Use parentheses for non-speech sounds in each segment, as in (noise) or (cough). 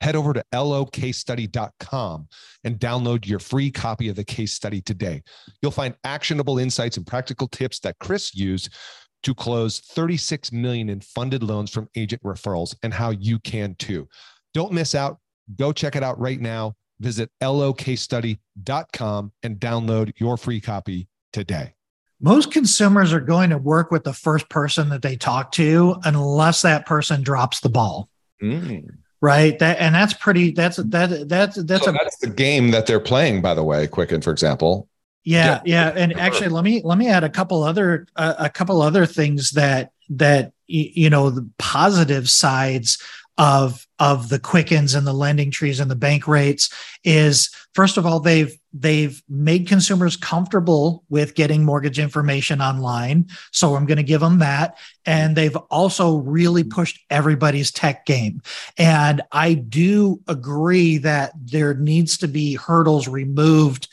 head over to locasestudy.com and download your free copy of the case study today. You'll find actionable insights and practical tips that Chris used to close 36 million in funded loans from agent referrals and how you can too. Don't miss out. Go check it out right now. Visit locasestudy.com and download your free copy today. Most consumers are going to work with the first person that they talk to unless that person drops the ball. Mm right that and that's pretty that's that that's that's so a, that's the game that they're playing by the way quicken for example yeah yeah, yeah. and actually let me let me add a couple other uh, a couple other things that that you know the positive sides of of the quickens and the lending trees and the bank rates is first of all they've they've made consumers comfortable with getting mortgage information online. So i'm going to give them that. And they've also really pushed everybody's tech game. And i do agree that there needs to be hurdles removed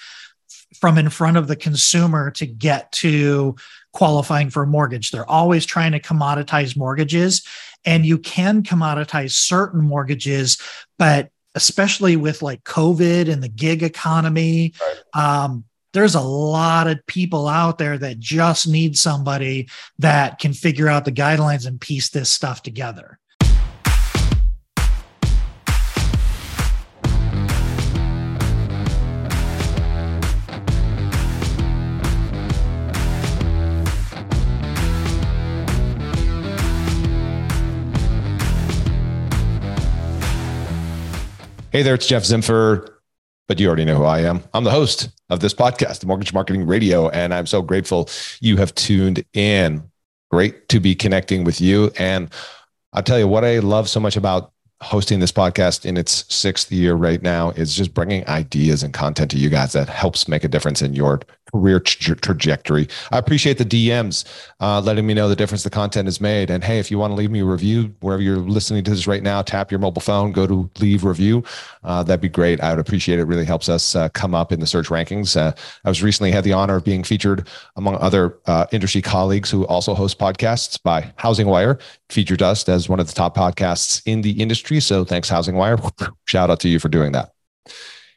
from in front of the consumer to get to qualifying for a mortgage. They're always trying to commoditize mortgages, and you can commoditize certain mortgages, but especially with like COVID and the gig economy, right. um, there's a lot of people out there that just need somebody that can figure out the guidelines and piece this stuff together. Hey there, it's Jeff Zimdars, but you already know who I am. I'm the host of this podcast, Mortgage Marketing Radio, and I'm so grateful you have tuned in. Great to be connecting with you. And I'll tell you what I love so much about hosting this podcast in its sixth year right now is just bringing ideas and content to you guys that helps make a difference in your career tra- trajectory. I appreciate the DMs uh, letting me know the difference the content has made. And hey, if you want to leave me a review wherever you're listening to this right now, tap your mobile phone, go to leave review. Uh, that'd be great. I would appreciate it. it really helps us uh, come up in the search rankings. Uh, I was recently had the honor of being featured among other uh, industry colleagues who also host podcasts by Housing Wire, featured us as one of the top podcasts in the industry. So thanks, Housing Wire. (laughs) Shout out to you for doing that.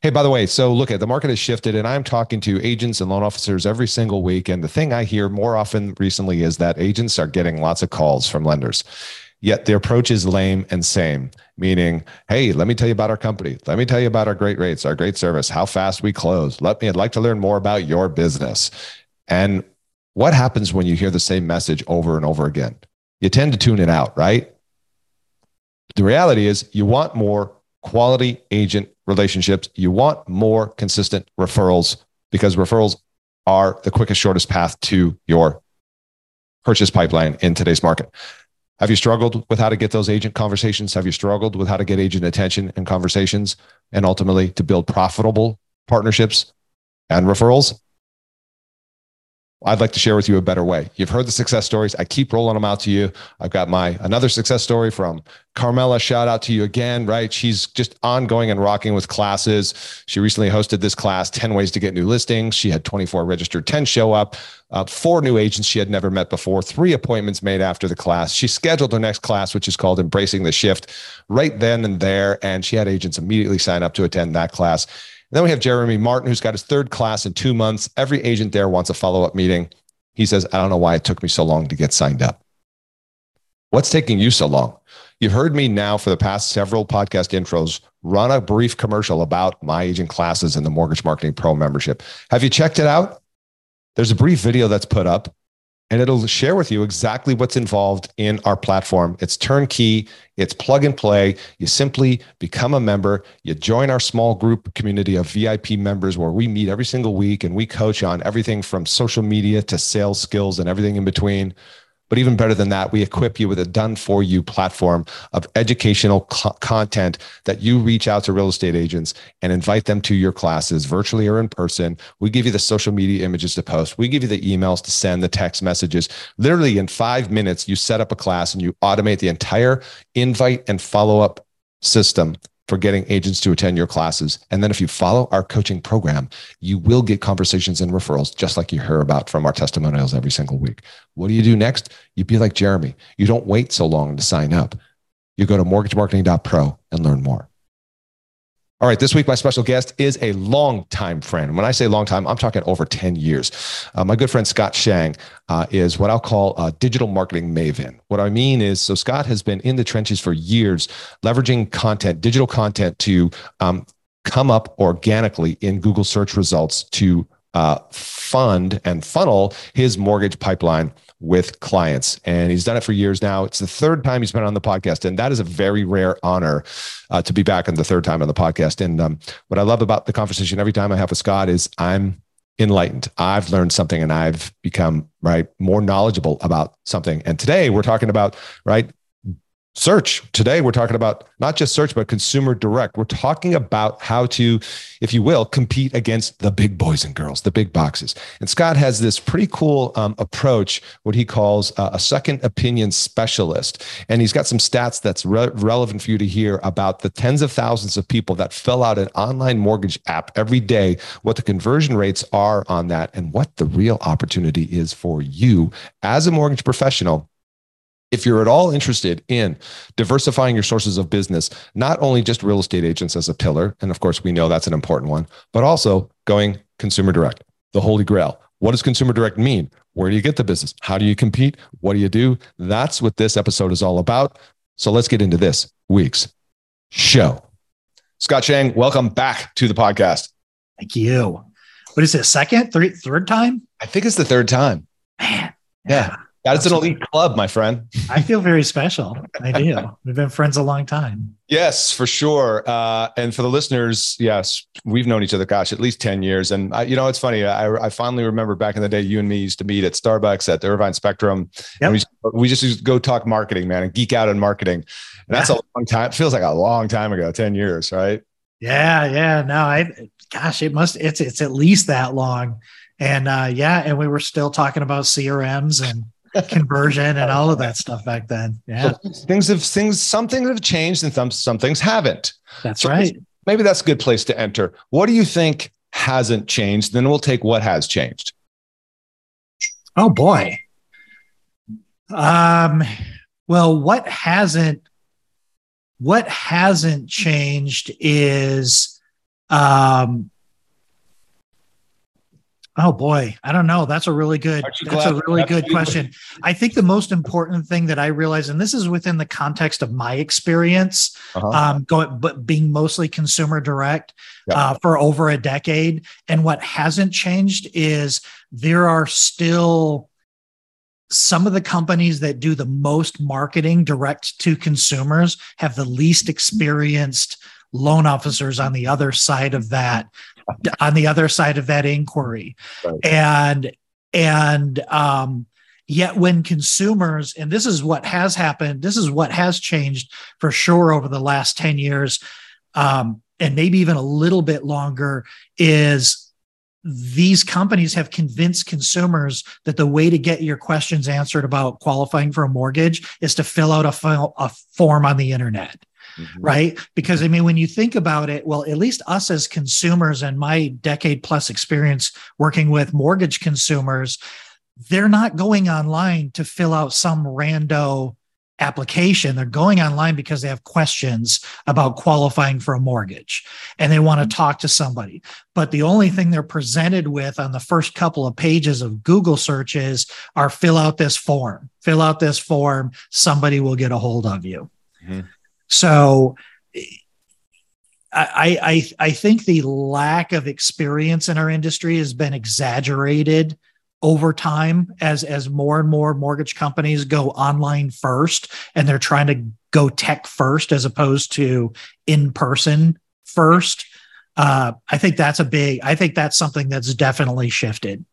Hey, by the way, so look at the market has shifted, and I'm talking to agents and loan officers every single week. And the thing I hear more often recently is that agents are getting lots of calls from lenders. Yet the approach is lame and same, meaning, hey, let me tell you about our company. Let me tell you about our great rates, our great service, how fast we close. Let me, I'd like to learn more about your business. And what happens when you hear the same message over and over again? You tend to tune it out, right? The reality is you want more quality agent relationships. You want more consistent referrals because referrals are the quickest, shortest path to your purchase pipeline in today's market. Have you struggled with how to get those agent conversations? Have you struggled with how to get agent attention and conversations and ultimately to build profitable partnerships and referrals? I'd like to share with you a better way. You've heard the success stories. I keep rolling them out to you. I've got my another success story from Carmela. Shout out to you again, right? She's just ongoing and rocking with classes. She recently hosted this class, 10 ways to get new listings. She had 24 registered, 10 show up, uh, four new agents she had never met before, three appointments made after the class. She scheduled her next class, which is called Embracing the Shift, right then and there. And she had agents immediately sign up to attend that class then we have Jeremy Martin, who's got his third class in two months. Every agent there wants a follow up meeting. He says, I don't know why it took me so long to get signed up. What's taking you so long? You've heard me now for the past several podcast intros run a brief commercial about my agent classes and the Mortgage Marketing Pro membership. Have you checked it out? There's a brief video that's put up. And it'll share with you exactly what's involved in our platform. It's turnkey, it's plug and play. You simply become a member, you join our small group community of VIP members where we meet every single week and we coach on everything from social media to sales skills and everything in between. But even better than that, we equip you with a done for you platform of educational co- content that you reach out to real estate agents and invite them to your classes virtually or in person. We give you the social media images to post. We give you the emails to send, the text messages. Literally in five minutes, you set up a class and you automate the entire invite and follow up system for getting agents to attend your classes. And then if you follow our coaching program, you will get conversations and referrals, just like you hear about from our testimonials every single week. What do you do next? You be like Jeremy. You don't wait so long to sign up. You go to mortgagemarketing.pro and learn more. All right, this week my special guest is a long-time friend. When I say long time, I'm talking over 10 years. Uh, my good friend Scott Shang uh, is what I'll call a digital marketing maven. What I mean is, so Scott has been in the trenches for years, leveraging content, digital content to um, come up organically in Google search results to uh, fund and funnel his mortgage pipeline with clients. And he's done it for years now. It's the third time he's been on the podcast. And that is a very rare honor uh, to be back on the third time on the podcast. And um, what I love about the conversation every time I have with Scott is I'm enlightened. I've learned something and I've become right more knowledgeable about something. And today we're talking about right search. Today, we're talking about not just search, but consumer direct. We're talking about how to, if you will, compete against the big boys and girls, the big boxes. And Scott has this pretty cool um, approach, what he calls uh, a second opinion specialist. And he's got some stats that's re- relevant for you to hear about the tens of thousands of people that fill out an online mortgage app every day, what the conversion rates are on that, and what the real opportunity is for you as a mortgage professional if you're at all interested in diversifying your sources of business, not only just real estate agents as a pillar, and of course we know that's an important one, but also going consumer direct, the holy grail. What does consumer direct mean? Where do you get the business? How do you compete? What do you do? That's what this episode is all about. So let's get into this week's show. Scott Chang, welcome back to the podcast. Thank you. What is it? Second, third, third time? I think it's the third time. Man. Yeah. That is an elite club, my friend. I feel very special. I (laughs) do. We've been friends a long time. Yes, for sure. Uh, and for the listeners, yes, we've known each other, gosh, at least 10 years. And I, you know, it's funny. I, I finally remember back in the day, you and me used to meet at Starbucks at the Irvine Spectrum. Yep. We, we, just used to go talk marketing, man, and geek out on marketing. And that's yeah. a long time. It feels like a long time ago, 10 years, right? Yeah. Yeah. No, I, gosh, it must, it's, it's at least that long. And uh, yeah. And we were still talking about CRMs and, conversion and all of that stuff back then. Yeah. So things have things some things have changed and some some things haven't. That's so right. Maybe that's a good place to enter. What do you think hasn't changed? Then we'll take what has changed. Oh boy. Um well what hasn't what hasn't changed is um Oh boy, I don't know. That's a really good. That's a really good question. I think the most important thing that I realize, and this is within the context of my experience, uh-huh. um, going but being mostly consumer direct yeah. uh, for over a decade, and what hasn't changed is there are still some of the companies that do the most marketing direct to consumers have the least experienced loan officers on the other side of that on the other side of that inquiry right. and and um yet when consumers and this is what has happened this is what has changed for sure over the last 10 years um and maybe even a little bit longer is these companies have convinced consumers that the way to get your questions answered about qualifying for a mortgage is to fill out a, a form on the internet mm-hmm. right? Because I mean, when you think about it, well, at least us as consumers and my decade plus experience working with mortgage consumers, they're not going online to fill out some rando application. They're going online because they have questions about qualifying for a mortgage and they want to mm-hmm. talk to somebody. But the only thing they're presented with on the first couple of pages of Google searches are fill out this form, fill out this form, somebody will get a hold of you. Mm-hmm. So I, I, I think the lack of experience in our industry has been exaggerated over time as as more and more mortgage companies go online first and they're trying to go tech first as opposed to in person first. Uh, i think that's a big i think that's something that's definitely shifted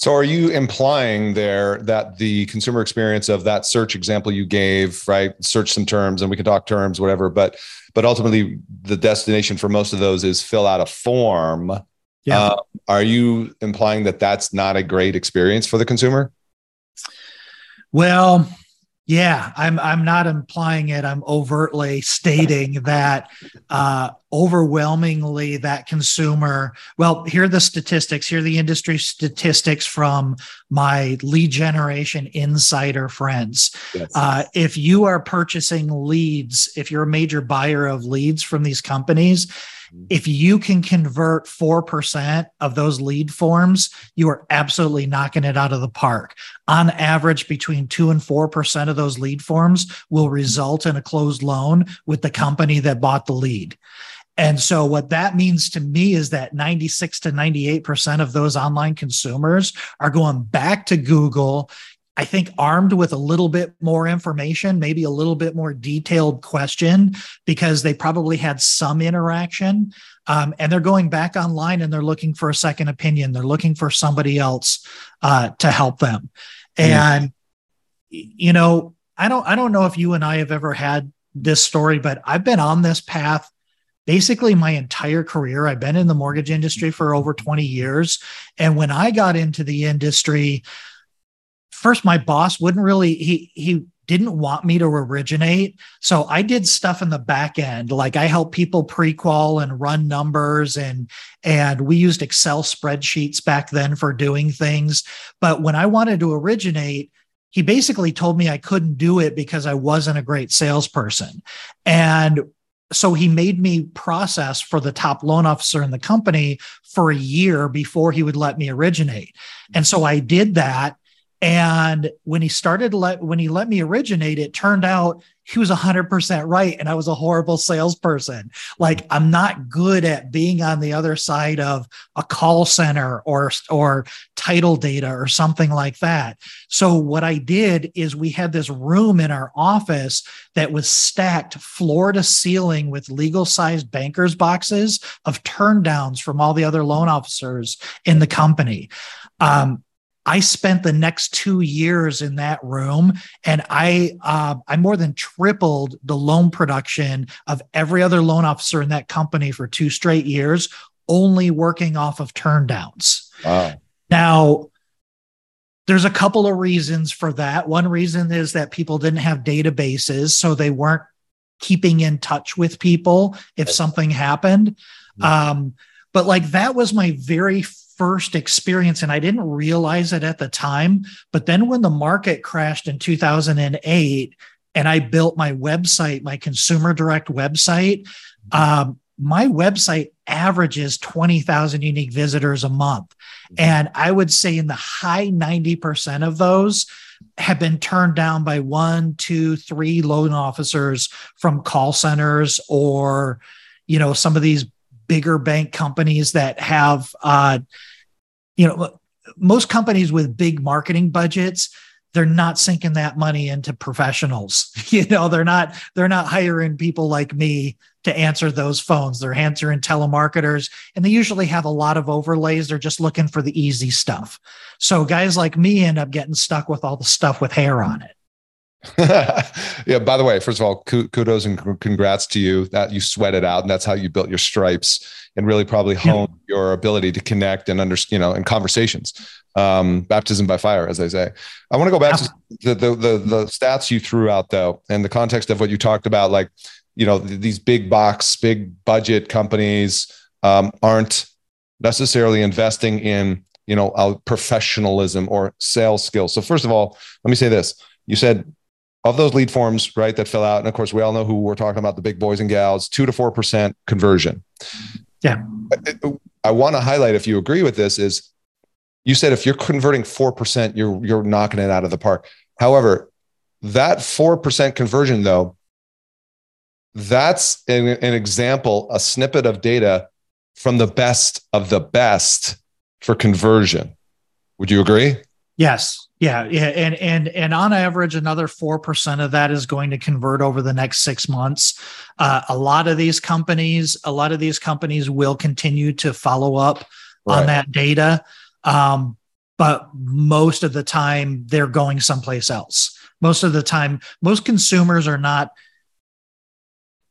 so are you implying there that the consumer experience of that search example you gave, right? Search some terms and we can talk terms, whatever, but but ultimately the destination for most of those is fill out a form. Yeah. Uh, are you implying that that's not a great experience for the consumer? Well, yeah, I'm I'm not implying it. I'm overtly stating that uh, overwhelmingly that consumer. Well, here are the statistics. Here are the industry statistics from my lead generation insider friends. Yes. Uh, if you are purchasing leads, if you're a major buyer of leads from these companies, Mm-hmm. if you can convert 4% of those lead forms, you are absolutely knocking it out of the park. On average, between 2 and 4% of those lead forms will mm-hmm. result in a closed loan with the company that bought the lead. And so, what that means to me is that 96 to 98% of those online consumers are going back to Google, I think armed with a little bit more information, maybe a little bit more detailed question, because they probably had some interaction. Um, and they're going back online and they're looking for a second opinion. They're looking for somebody else uh, to help them. And you know, I don't I don't know if you and I have ever had this story, but I've been on this path basically my entire career. I've been in the mortgage industry for over 20 years. And when I got into the industry, first my boss wouldn't really he he didn't want me to originate. So I did stuff in the back end. Like I helped people pre-qual and run numbers and and we used Excel spreadsheets back then for doing things. But when I wanted to originate, he basically told me I couldn't do it because I wasn't a great salesperson. And so he made me process for the top loan officer in the company for a year before he would let me originate. And so I did that and when he started let when he let me originate, it turned out he was 100% right and I was a horrible salesperson. Like I'm not good at being on the other side of a call center or or title data or something like that. So what I did is we had this room in our office that was stacked floor to ceiling with legal sized bankers boxes of turn downs from all the other loan officers in the company. Um, I spent the next two years in that room, and I uh, I more than tripled the loan production of every other loan officer in that company for two straight years, only working off of turndowns. Wow. Now, there's a couple of reasons for that. One reason is that people didn't have databases, so they weren't keeping in touch with people if something happened. Mm-hmm. Um, but like that was my very first experience and I didn't realize it at the time. But then when the market crashed in 2008 and I built my website, my consumer direct website, um, my website averages 20,000 unique visitors a month. And I would say in the high 90% of those have been turned down by one, two, three loan officers from call centers or, you know, some of these bigger bank companies that have, uh, you know, most companies with big marketing budgets, they're not sinking that money into professionals. (laughs) You know, they're not they're not hiring people like me to answer those phones. They're answering telemarketers, and they usually have a lot of overlays. They're just looking for the easy stuff. So guys like me end up getting stuck with all the stuff with hair on it. (laughs) yeah. By the way, first of all, kudos and congrats to you that you sweat it out, and that's how you built your stripes and really probably honed yeah. your ability to connect and understand, you know, in conversations. Um, baptism by fire, as I say. I want to go back to the, the, the the stats you threw out though, and the context of what you talked about, like you know these big box, big budget companies um, aren't necessarily investing in you know professionalism or sales skills. So first of all, let me say this: you said of those lead forms, right, that fill out, and of course, we all know who we're talking about the big boys and gals, two to 4% conversion. Yeah. I, I want to highlight, if you agree with this, is you said if you're converting 4%, you're, you're knocking it out of the park. However, that 4% conversion, though, that's an, an example, a snippet of data from the best of the best for conversion Would you agree? Yes. Yeah. Yeah. And and and on average, another four percent of that is going to convert over the next six months. Uh, a lot of these companies, a lot of these companies will continue to follow up right. on that data. Um, but most of the time they're going someplace else. Most of the time, most consumers are not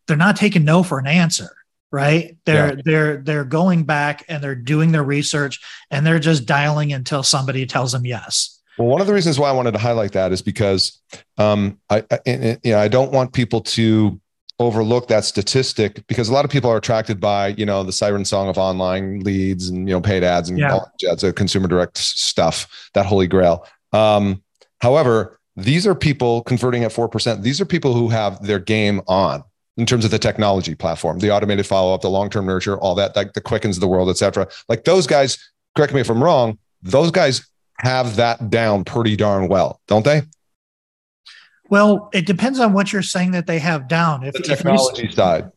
they're not taking no for an answer right? They're yeah. they're they're going back and they're doing their research and they're just dialing until somebody tells them yes. Well one of the reasons why i wanted to highlight that is because um i, I you know i don't want people to overlook that statistic because a lot of people are attracted by you know the siren song of online leads and you know paid ads and yeah. all that's a consumer direct stuff that holy grail. Um however these are people converting at 4% these are people who have their game on in terms of the technology platform, the automated follow up, the long term nurture, all that, like the quickens of the world, et cetera. Like those guys, correct me if I'm wrong, those guys have that down pretty darn well, don't they? Well, it depends on what you're saying that they have down. If the technology if side.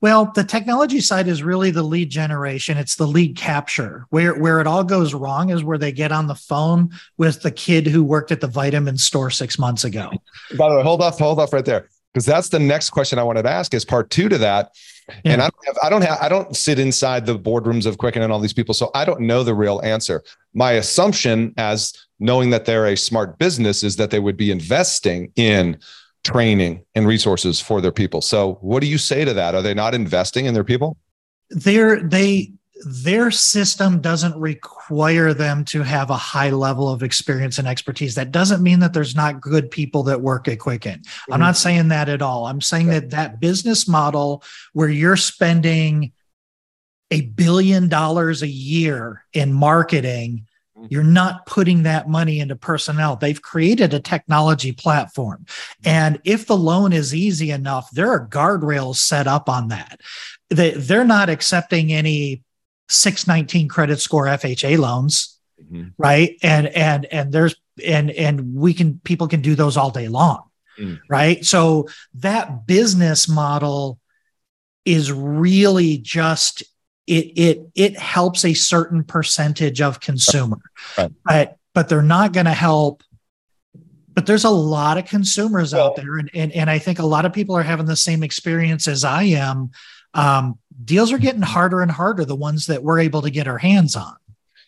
Well, the technology side is really the lead generation. It's the lead capture. Where where it all goes wrong is where they get on the phone with the kid who worked at the vitamin store six months ago. By the way, hold off, hold off right there because that's the next question I wanted to ask is part two to that. Yeah. And I don't have, I don't have, I don't sit inside the boardrooms of Quicken and all these people. So I don't know the real answer. My assumption as knowing that they're a smart business is that they would be investing in training and resources for their people. So what do you say to that? Are they not investing in their people? They're, they, their system doesn't require them to have a high level of experience and expertise. That doesn't mean that there's not good people that work at Quicken. Mm-hmm. I'm not saying that at all. I'm saying that that business model where you're spending a billion dollars a year in marketing, mm-hmm. you're not putting that money into personnel. They've created a technology platform. Mm-hmm. And if the loan is easy enough, there are guardrails set up on that. They, they're not accepting any 619 credit score FHA loans, mm-hmm. right? And and and there's and and we can people can do those all day long, mm. right? So that business model is really just it it it helps a certain percentage of consumer, right. but but they're not going to help but there's a lot of consumers well, out there and, and and i think a lot of people are having the same experience as i am um, deals are getting harder and harder, the ones that we're able to get our hands on.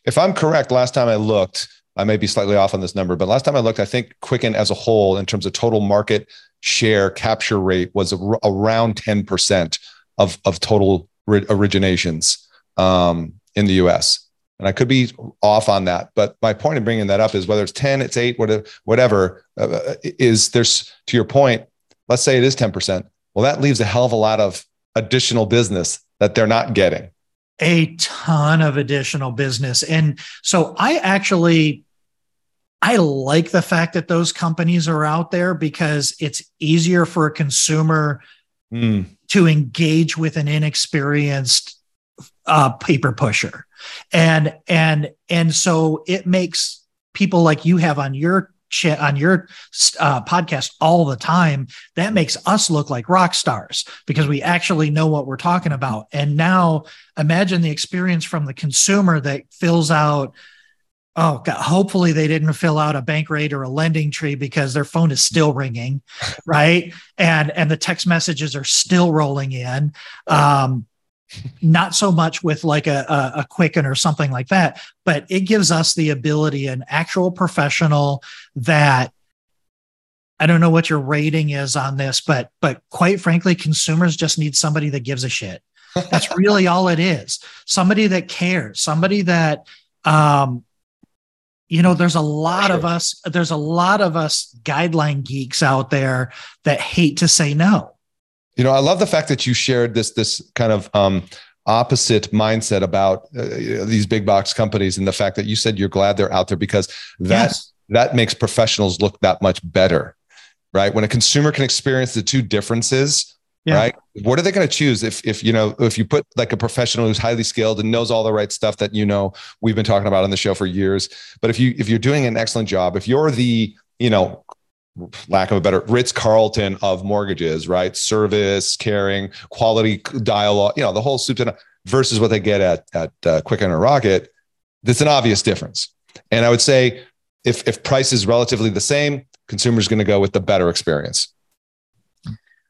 If I'm correct, last time I looked, I may be slightly off on this number, but last time I looked, I think Quicken as a whole, in terms of total market share capture rate, was around 10% of, of total originations um, in the US. And I could be off on that, but my point in bringing that up is whether it's 10, it's eight, whatever, whatever uh, is there's to your point, let's say it is 10%. Well, that leaves a hell of a lot of additional business that they're not getting? A ton of additional business. And so I actually I like the fact that those companies are out there because it's easier for a consumer mm. to engage with an inexperienced uh, paper pusher. And and and so it makes people like you have on your on your uh, podcast all the time, that makes us look like rock stars because we actually know what we're talking about. And now imagine the experience from the consumer that fills out. Oh, God, hopefully they didn't fill out a bank rate or a lending tree because their phone is still ringing, (laughs) right? And and the text messages are still rolling in. Um, not so much with like a, a, a quicken or something like that but it gives us the ability an actual professional that i don't know what your rating is on this but but quite frankly consumers just need somebody that gives a shit. That's really (laughs) all it is. Somebody that cares. Somebody that um you know there's a lot of us there's a lot of us guideline geeks out there that hate to say no you know, I love the fact that you shared this this kind of um, opposite mindset about uh, these big box companies and the fact that you said you're glad they're out there because that yes. that makes professionals look that much better, right? When a consumer can experience the two differences, yeah. right? What are they going to choose if if you know if you put like a professional who's highly skilled and knows all the right stuff that you know we've been talking about on the show for years, but if you if you're doing an excellent job, if you're the you know lack of a better Ritz Carlton of mortgages, right? Service, caring, quality dialogue, you know, the whole soup to versus what they get at at uh, Quicken or Rocket. That's an obvious difference. And I would say if if price is relatively the same, consumers going to go with the better experience.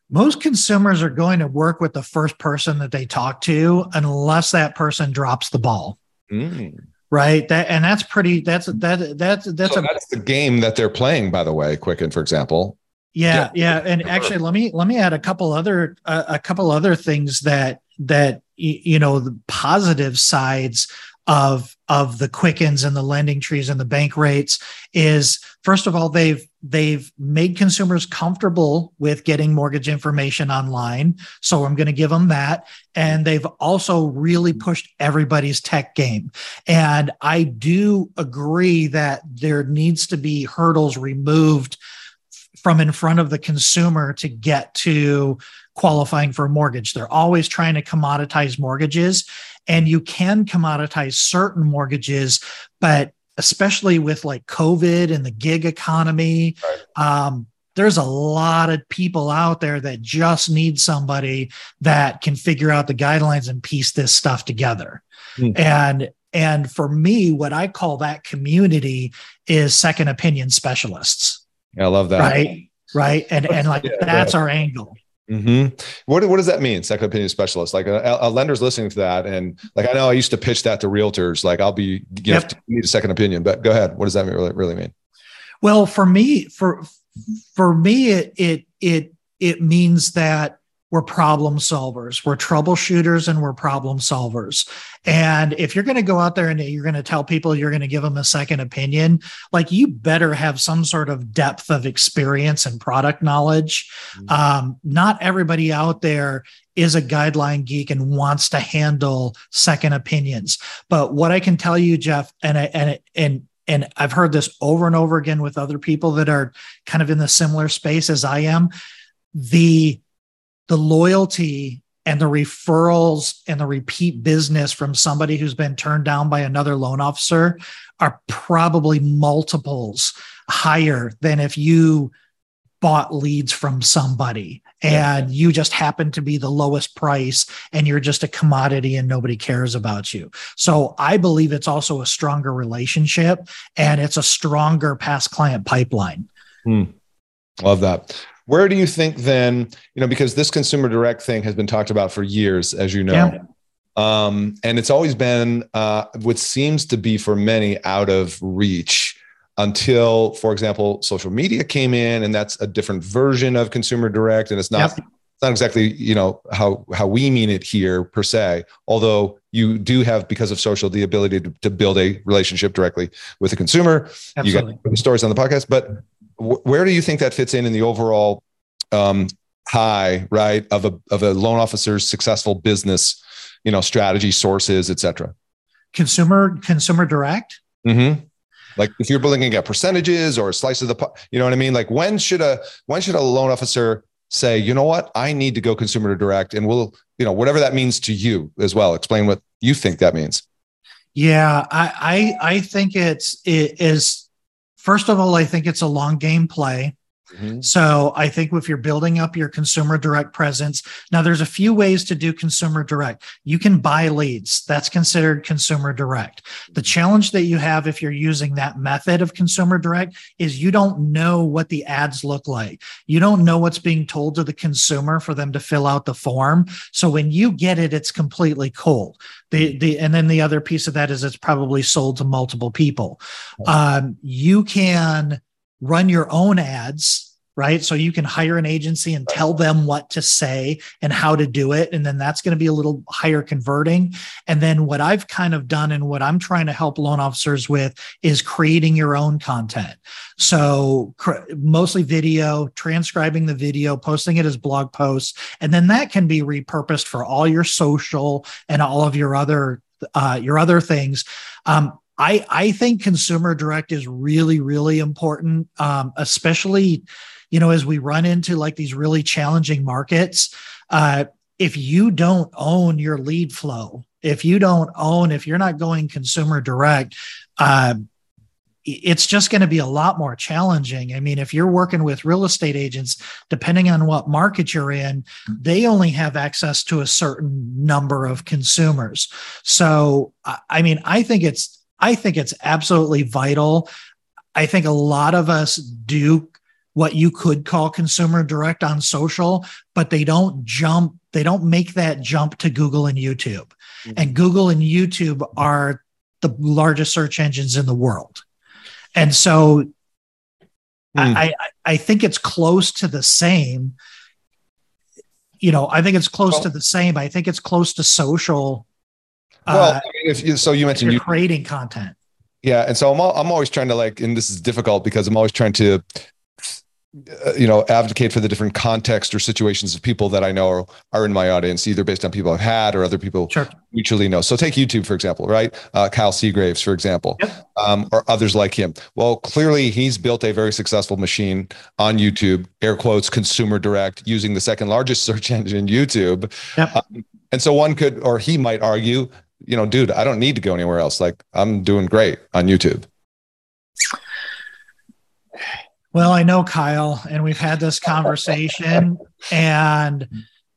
Most consumers are going to work with the first person that they talk to unless that person drops the ball. Mm. Right. That and that's pretty that's that that's that's so a that's the game that they're playing, by the way, Quicken, for example. Yeah, yeah, and actually, let me let me add a couple other uh, a couple other things that that you know the positive sides of of the quickens and the lending trees and the bank rates is first of all they've they've made consumers comfortable with getting mortgage information online. So i'm going to give them that. And they've also really pushed everybody's tech game. And i do agree that there needs to be hurdles removed from in front of the consumer to get to qualifying for a mortgage. They're always trying to commoditize mortgages, and you can commoditize certain mortgages, but especially with like COVID and the gig economy, right. um, there's a lot of people out there that just need somebody that can figure out the guidelines and piece this stuff together. Mm. And and for me, what I call that community is second opinion specialists. I love that. Right. Right. And and (laughs) like yeah, that's our angle. Mm-hmm. What, what does that mean? Second opinion specialist. Like a, a, lender's listening to that. And like, I know I used to pitch that to realtors. Like I'll be, you yep. have to need a second opinion, but go ahead. What does that really, really mean? Well, for me, for, for me, it, it, it, it means that we're problem solvers we're troubleshooters and we're problem solvers and if you're going to go out there and you're going to tell people you're going to give them a second opinion like you better have some sort of depth of experience and product knowledge mm-hmm. um, not everybody out there is a guideline geek and wants to handle second opinions but what i can tell you jeff and I, and and and I've heard this over and over again with other people that are kind of in the similar space as I am. The the loyalty and the referrals and the repeat business from somebody who's been turned down by another loan officer are probably multiples higher than if you bought leads from somebody and you just happen to be the lowest price and you're just a commodity and nobody cares about you. So I believe it's also a stronger relationship and it's a stronger past client pipeline. Hmm. Love that. Where do you think then, you know, because this consumer direct thing has been talked about for years, as you know. Yeah. Um, and it's always been uh, what seems to be for many out of reach until, for example, social media came in, and that's a different version of consumer direct, and it's not yep. it's not exactly you know how how we mean it here per se. Although you do have because of social the ability to, to build a relationship directly with the consumer. Absolutely. You got the stories on the podcast, but where do you think that fits in in the overall um, high right of a of a loan officer's successful business you know strategy sources etc consumer consumer direct? Mm-hmm. like if you're looking at percentages or a slice of the you know what i mean? Like when should a when should a loan officer say you know what? I need to go consumer direct and we'll you know whatever that means to you as well explain what you think that means. Yeah i i, I think it's it is First of all, I think it's a long game play. Mm-hmm. So I think if you're building up your consumer direct presence, now there's a few ways to do consumer direct. You can buy leads. That's considered consumer direct. The challenge that you have if you're using that method of consumer direct is you don't know what the ads look like. You don't know what's being told to the consumer for them to fill out the form. So when you get it, it's completely cold. The, the and then the other piece of that is it's probably sold to multiple people. Um, you can run your own ads right? So you can hire an agency and tell them what to say and how to do it. And then that's going to be a little higher converting. And then what I've kind of done and what I'm trying to help loan officers with is creating your own content. So cr- mostly video, transcribing the video, posting it as blog posts. And then that can be repurposed for all your social and all of your other, uh, your other things. Um, I, I think consumer direct is really, really important, um, especially you know, as we run into like these really challenging markets, uh, if you don't own your lead flow, if you don't own, if you're not going consumer direct, uh, it's just going to be a lot more challenging. I mean, if you're working with real estate agents, depending on what market you're in, they only have access to a certain number of consumers. So, I mean, I think it's I think it's absolutely vital. I think a lot of us do what you could call consumer direct on social, but they don't jump, they don't make that jump to Google and YouTube. Mm-hmm. And Google and YouTube are the largest search engines in the world. And so mm. I, I think it's close to the same. You know, I think it's close to the same. I think it's close to social. Well, uh, if you, so you mentioned you're creating content. Yeah, and so I'm I'm always trying to like, and this is difficult because I'm always trying to uh, you know advocate for the different context or situations of people that i know are, are in my audience either based on people i've had or other people sure. mutually know so take youtube for example right uh, kyle seagraves for example yep. um, or others like him well clearly he's built a very successful machine on youtube air quotes consumer direct using the second largest (laughs) search engine youtube yep. um, and so one could or he might argue you know dude i don't need to go anywhere else like i'm doing great on youtube well, I know Kyle, and we've had this conversation, (laughs) and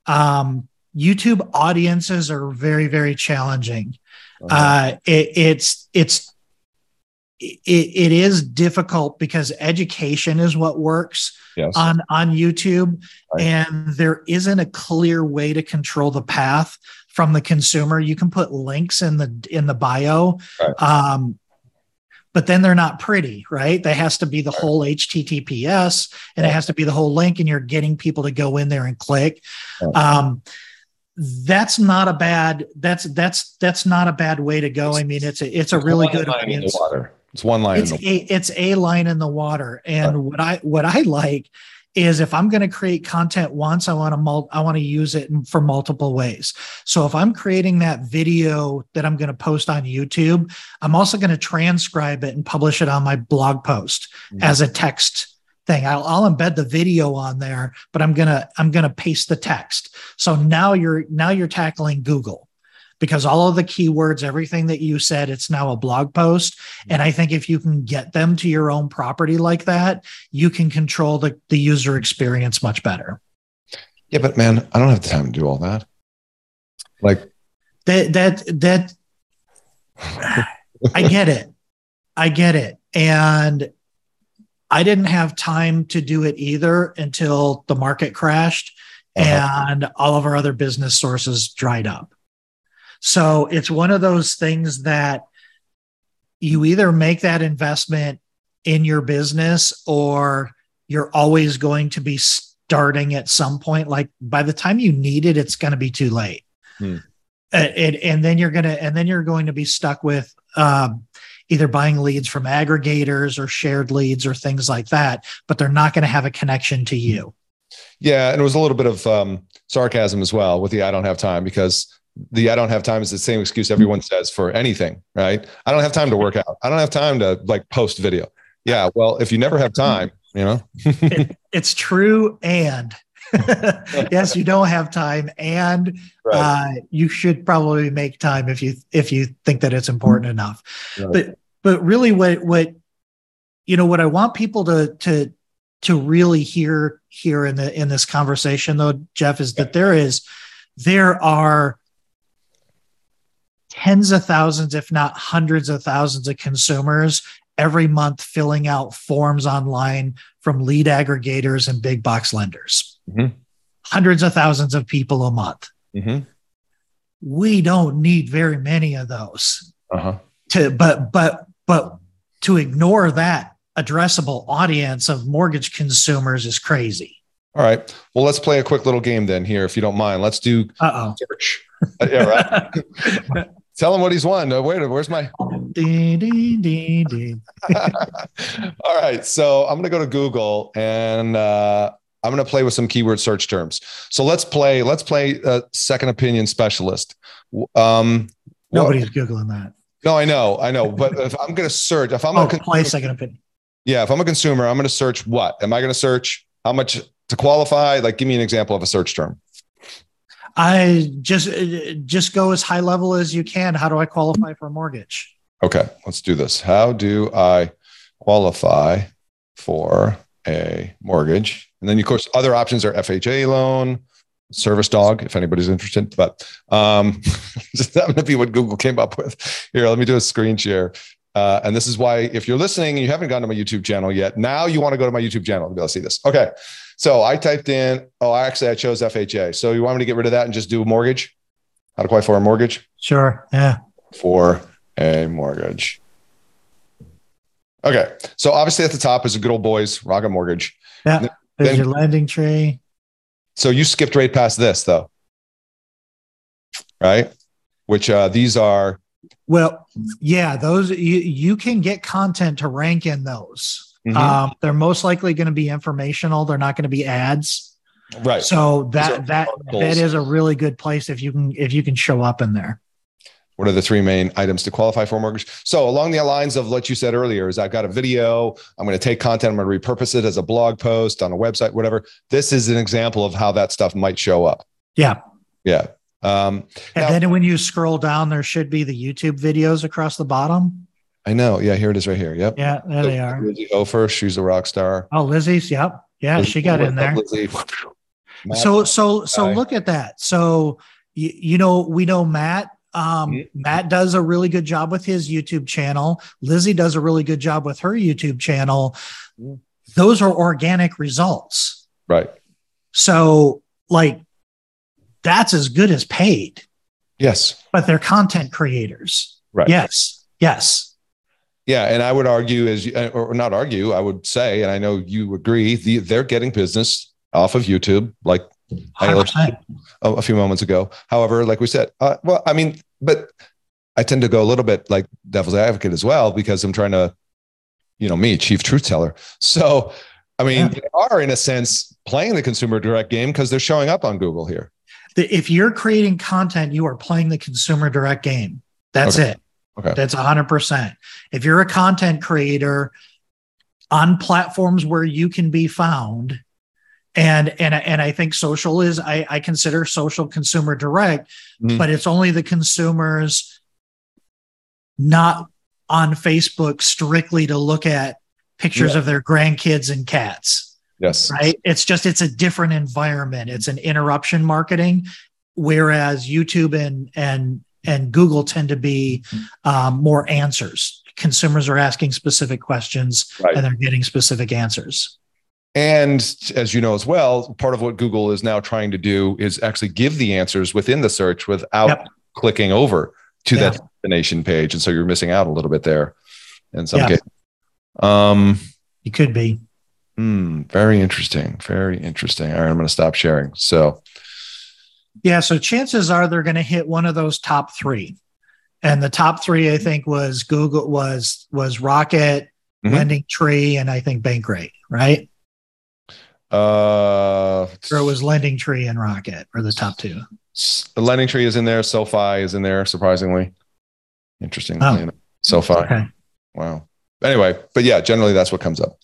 um, YouTube audiences are very, very challenging. Uh-huh. Uh, it, it's it's it, it is difficult because education is what works yes. on on YouTube, right. and there isn't a clear way to control the path from the consumer. You can put links in the in the bio. Right. Um, but then they're not pretty, right? They has to be the whole HTTPS and it has to be the whole link, and you're getting people to go in there and click. Um, that's not a bad that's that's that's not a bad way to go. I mean, it's a it's a really good audience. It's one line. It's a it's a line in the water. And right. what I what I like is if I'm going to create content once, I want to mul- I want to use it for multiple ways. So if I'm creating that video that I'm going to post on YouTube, I'm also going to transcribe it and publish it on my blog post mm-hmm. as a text thing. I'll, I'll, embed the video on there, but I'm gonna I'm gonna paste the text. So now you're now you're tackling Google because all of the keywords, everything that you said, it's now a blog post. And I think if you can get them to your own property like that, you can control the, the user experience much better. Yeah, but man, I don't have the time to do all that. Like that, that, that, I get it. I get it. And I didn't have time to do it either until the market crashed uh-huh. and all of our other business sources dried up. So it's one of those things that you either make that investment in your business or you're always going to be starting at some point. Like by the time you need it, it's going to be too late. Hmm. And, and then you're going to, and then you're going to be stuck with, um, either buying leads from aggregators or shared leads or things like that, but they're not going to have a connection to you. Yeah. And it was a little bit of um, sarcasm as well with the I don't have time because the I don't have time is the same excuse everyone says for anything, right? I don't have time to work out. I don't have time to like post video. Yeah. Well, if you never have time, you know, it, it's true. And (laughs) yes, you don't have time. And right. uh, you should probably make time if you, if you think that it's important enough. Right. But, but really what, what, you know, what I want people to, to, to really hear here in the, in this conversation though, Jeff, is that there is, there are tens of thousands, if not hundreds of thousands of consumers every month filling out forms online from lead aggregators and big box lenders. Mm-hmm. Hundreds of thousands of people a month. Mm-hmm. We don't need very many of those. Uh-huh. To but but but to ignore that addressable audience of mortgage consumers is crazy. All right. Well, let's play a quick little game then here, if you don't mind. Let's do Uh-oh. search. Uh, yeah, right. (laughs) Tell him what he's won. Uh, wait, where's my? (laughs) (laughs) All right, so I'm gonna go to Google and uh, I'm gonna play with some keyword search terms. So let's play. Let's play a second opinion specialist. Um, Nobody's googling that. No, I know, I know. But if I'm gonna search, if I'm oh, gonna play second opinion. Yeah, if I'm a consumer, I'm gonna search what? Am I gonna search how much to qualify? Like, give me an example of a search term. I just just go as high level as you can. How do I qualify for a mortgage? Okay, let's do this. How do I qualify for a mortgage? And then, of course, other options are FHA loan, service dog if anybody's interested but um (laughs) that would be what google came up with here let me do a screen share uh, and this is why if you're listening and you haven't gone to my youtube channel yet now you want to go to my youtube channel to be able to see this okay so i typed in oh actually i chose fha so you want me to get rid of that and just do a mortgage how to apply for a mortgage Sure. Yeah. for a mortgage okay so obviously at the top is a good old boys rocket mortgage Yeah. Then- There's your LendingTree. So you skipped right past this though. Right? Which uh these are Well, yeah, those you, you can get content to rank in those. Mhm. Um, they're most likely going to be informational. They're not going to be ads. right. So that that articles. that is a really good place if you can if you can show up in there. What are the three main items to qualify for mortgage? So along the lines of what you said earlier is I've got a video, I'm going to take content, I'm going to repurpose it as a blog post on a website, whatever. This is an example of how that stuff might show up. Yeah. Yeah. Um, And Now- then when you scroll down, there should be the YouTube videos across the bottom. I know. Yeah, here it is right here. Yep. Yeah, there they are. Lizzie Ofer, she's a rock star. Oh, Lizzie's. Yep. Yeah, she got in there. Lizzie. So so so Guy. look at that. So you, you know we know Matt. Um. Matt does a really good job with his YouTube channel. Lizzie does a really good job with her YouTube channel. Those are organic results. right. So like that's as good as paid, Yes. but they're content creators. Right. Yes. Yes. Yeah, and I would argue, as or not argue, I would say, and I know you agree, the, they're getting business off of YouTube, like I 100%. a, a few moments ago. However, like we said, uh, well, I mean, but I tend to go a little bit like devil's advocate as well because I'm trying to, you know, me, chief truth teller. So, I mean, Yeah. they are in a sense playing the consumer direct game because they're showing up on Google here. If you're creating content, you are playing the consumer direct game. That's Okay. it. Okay. That's 100%. If you're a content creator on platforms where you can be found, and and and I think social is I, I consider social consumer direct, Mhm. but it's only the consumers not on Facebook strictly to look at pictures Yeah. of their grandkids and cats Yes. right it's just it's a different environment it's an interruption marketing whereas youtube and and and google tend to be um, more answers consumers are asking specific questions Right. and they're getting specific answers And as you know as well, part of what Google is now trying to do is actually give the answers within the search without Yep. clicking over to Yeah. that destination page. And so you're missing out a little bit there in some Yeah. cases. Um, you could be hmm, very interesting. Very interesting. All right, I'm going to stop sharing. So, yeah so chances are they're going to hit one of those top three and the top three i think was google was was rocket Mhm. LendingTree and i think bankrate right uh, or it was LendingTree and rocket are the top two the LendingTree is in there. SoFi is in there, surprisingly. Interesting. Oh. SoFi. okay Wow. Anyway, but yeah, generally that's what comes up.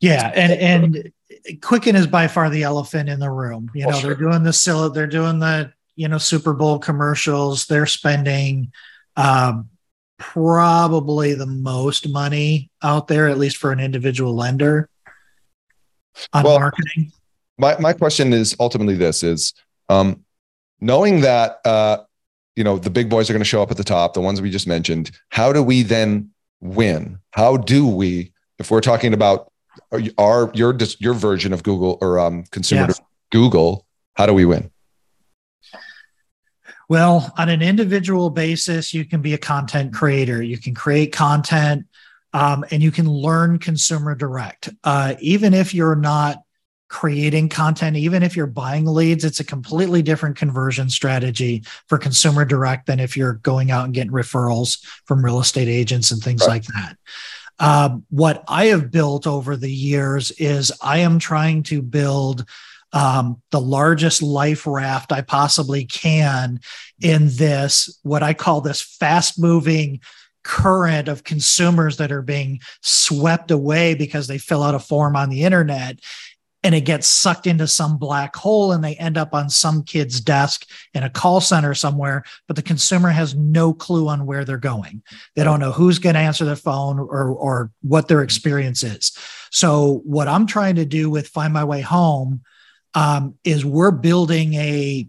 Yeah, and and Quicken is by far the elephant in the room. You Oh, know, sure. they're doing the they're doing the you know Super Bowl commercials. They're spending um, probably the most money out there, at least for an individual lender, on Well, marketing. my my question is ultimately this is um knowing that uh you know the big boys are going to show up at the top the ones we just mentioned how do we then win how do we if we're talking about our, our your your version of google or um consumer Yes. google how do we win Well, on an individual basis, you can be a content creator. You can create content um, and you can learn consumer direct. Uh, even if you're not creating content, even if you're buying leads, it's a completely different conversion strategy for consumer direct than if you're going out and getting referrals from real estate agents and things Right. like that. Um, what I have built over the years is I am trying to build um, the largest life raft I possibly can in this, what I call this fast moving current of consumers that are being swept away because they fill out a form on the internet and it gets sucked into some black hole and they end up on some kid's desk in a call center somewhere but the consumer has no clue on where they're going. They don't know who's going to answer their phone or or what their experience is. So what i'm trying to do with find my way home um, is we're building a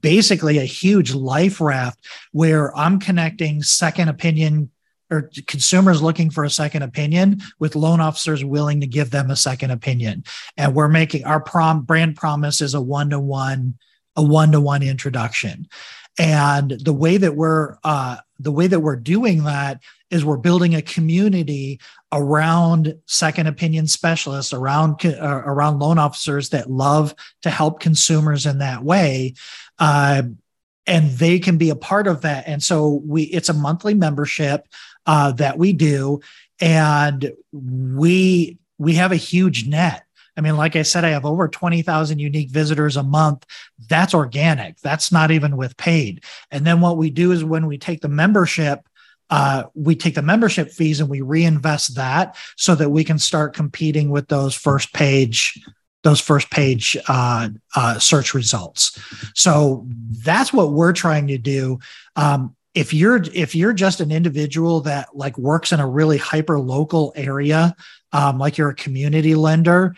basically a huge life raft where I'm connecting second opinion or consumers looking for a second opinion with loan officers willing to give them a second opinion. And we're making our prom brand promise is a one to one, a one to one introduction. And the way that we're uh, the way that we're doing that is we're building a community around second opinion specialists, around uh, around loan officers that love to help consumers in that way. Uh, and they can be a part of that. And so we it's a monthly membership uh, that we do, and we we have a huge net. I mean, like I said, I have over 20,000 unique visitors a month. That's organic. That's not even with paid. And then what we do is when we take the membership, uh, we take the membership fees and we reinvest that so that we can start competing with those first page those first page uh, uh, search results. So that's what we're trying to do. Um, if you're if you're just an individual that like works in a really hyper local area um, like you're a community lender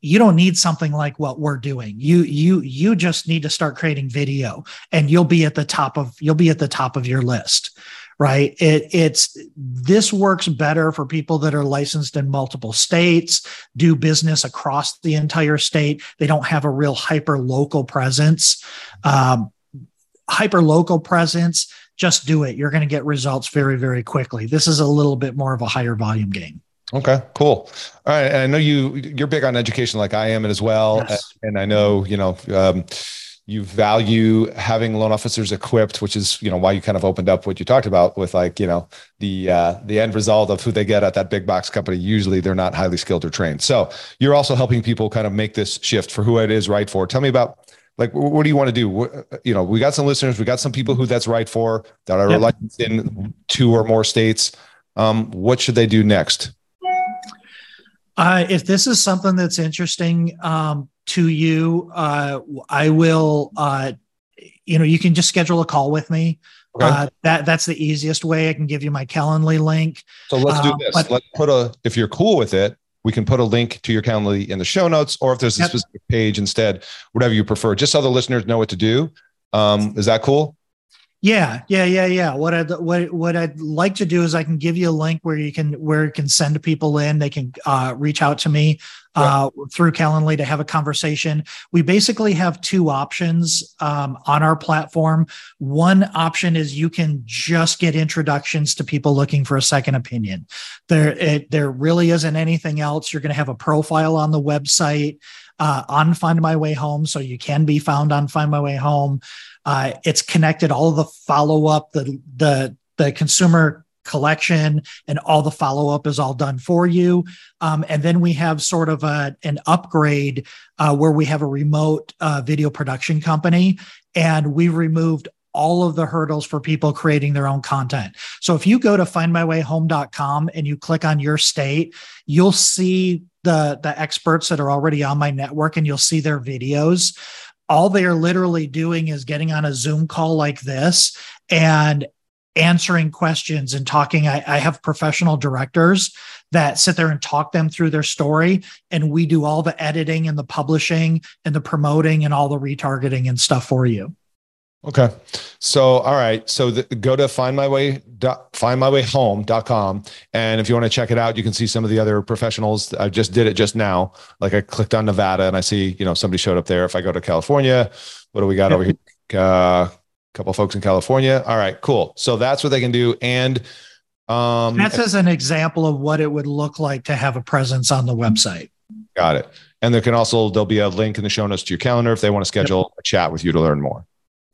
you don't need something like what we're doing. You you you just need to start creating video and you'll be at the top of you'll be at the top of your list right? It, it's this works better for people that are licensed in multiple states do business across the entire state. They don't have a real hyper local presence. Um, hyper local presence, just do it. You're going to get results very, very quickly. This is a little bit more of a higher volume game. Okay, cool. All right. And I know you you're big on education like I am as well. Yes. And I know, you know, um, you value having loan officers equipped, which is, you know, why you kind of opened up what you talked about with like, you know, the uh, the end result of who they get at that big box company. Usually they're not highly skilled or trained. So you're also helping people kind of make this shift for who it is right for. Tell me about like what do you want to do you know we got some listeners we got some people who that's right for that are yep. licensed in two or more states. Um, what should they do next? Uh, if this is something that's interesting um, to you uh, i will uh, you know you can just schedule a call with me. Okay. Uh, that that's the easiest way. I can give you my calendly link. So let's do uh, this. but, let's put a if you're cool with it we can put a link to your Calendly in the show notes, or if there's a yep. specific page instead, whatever you prefer, just so the listeners know what to do. Um, is that cool? Yeah, yeah, yeah, yeah. What I what what I'd like to do is I can give you a link where you can where you can send people in. They can uh, reach out to me uh, right. through Calendly to have a conversation. We basically have two options um, on our platform. One option is you can just get introductions to people looking for a second opinion. There, it, there really isn't anything else. You're going to have a profile on the website uh, on Find My Way Home, so you can be found on Find My Way Home. Uh, it's connected all the follow up, the the the consumer collection and all the follow up is all done for you. Um, and then we have sort of a, an upgrade uh, where we have a remote uh, video production company and we removed all of the hurdles for people creating their own content. So if you go to findmywayhome.com and you click on your state, you'll see the the experts that are already on my network and you'll see their videos all they are literally doing is getting on a Zoom call like this and answering questions and talking. I, I, have professional directors that sit there and talk them through their story. And we do all the editing and the publishing and the promoting and all the retargeting and stuff for you. Okay. So, all right. So the, go to find my way, find my way home.com. And if you want to check it out, you can see some of the other professionals. I just did it just now. Like I clicked on Nevada and I see, you know, somebody showed up there. If I go to California, what do we got over here? (laughs) Uh, a couple folks in California. All right, cool. So that's what they can do. And um, that's as an example of what it would look like to have a presence on the website. Got it. And there can also, there'll be a link in the show notes to your calendar if they want to schedule yep. a chat with you to learn more.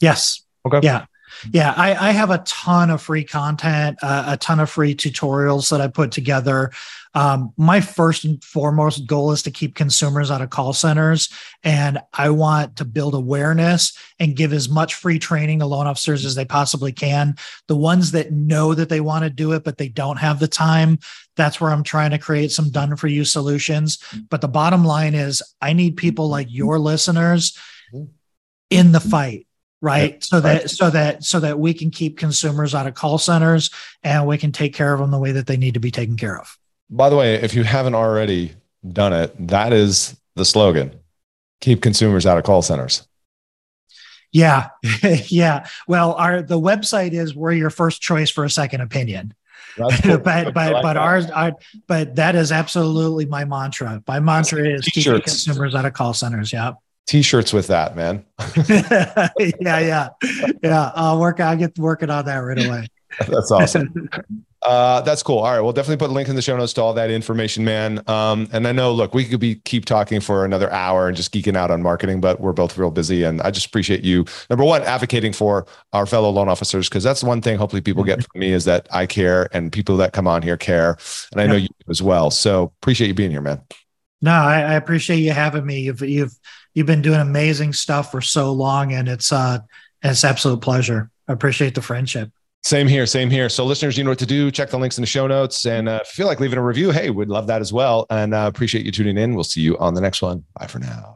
Yes. Okay. Yeah. Yeah, I, I, have a ton of free content, uh, a ton of free tutorials that I put together. Um, my first and foremost goal is to keep consumers out of call centers, and I want to build awareness and give as much free training to loan officers as they possibly can. The ones that know that they want to do it, but they don't have the time, that's where I'm trying to create some done for you solutions. But the bottom line is, I need people like your listeners in the fight right yep. so that so that so that we can keep consumers out of call centers and we can take care of them the way that they need to be taken care of by the way if you haven't already done it that is the slogan keep consumers out of call centers. Yeah. (laughs) yeah. Well, our the website is we're your first choice for a second opinion. (laughs) Cool. but but like but ours our, but that is absolutely my mantra. My mantra is keep consumers out of call centers. Yeah. T-shirts with that, man. (laughs) yeah, yeah, yeah. I'll work. I'll get working on that right away. (laughs) That's awesome. Uh, that's cool. All right, we'll definitely put a link in the show notes to all that information, man. Um, and I know, look, we could be keep talking for another hour and just geeking out on marketing, but we're both real busy. And I just appreciate you, number one, advocating for our fellow loan officers because that's one thing. Hopefully, people get from me is that I care, and people that come on here care, and I know you as well. So appreciate you being here, man. No, I, I appreciate you having me. You've you've you've been doing amazing stuff for so long, and it's uh it's absolute pleasure. I appreciate the friendship. Same here, same here. So, listeners, you know what to do. Check the links in the show notes, and uh, feel like leaving a review. Hey, we'd love that as well. And uh, appreciate you tuning in. We'll see you on the next one. Bye for now.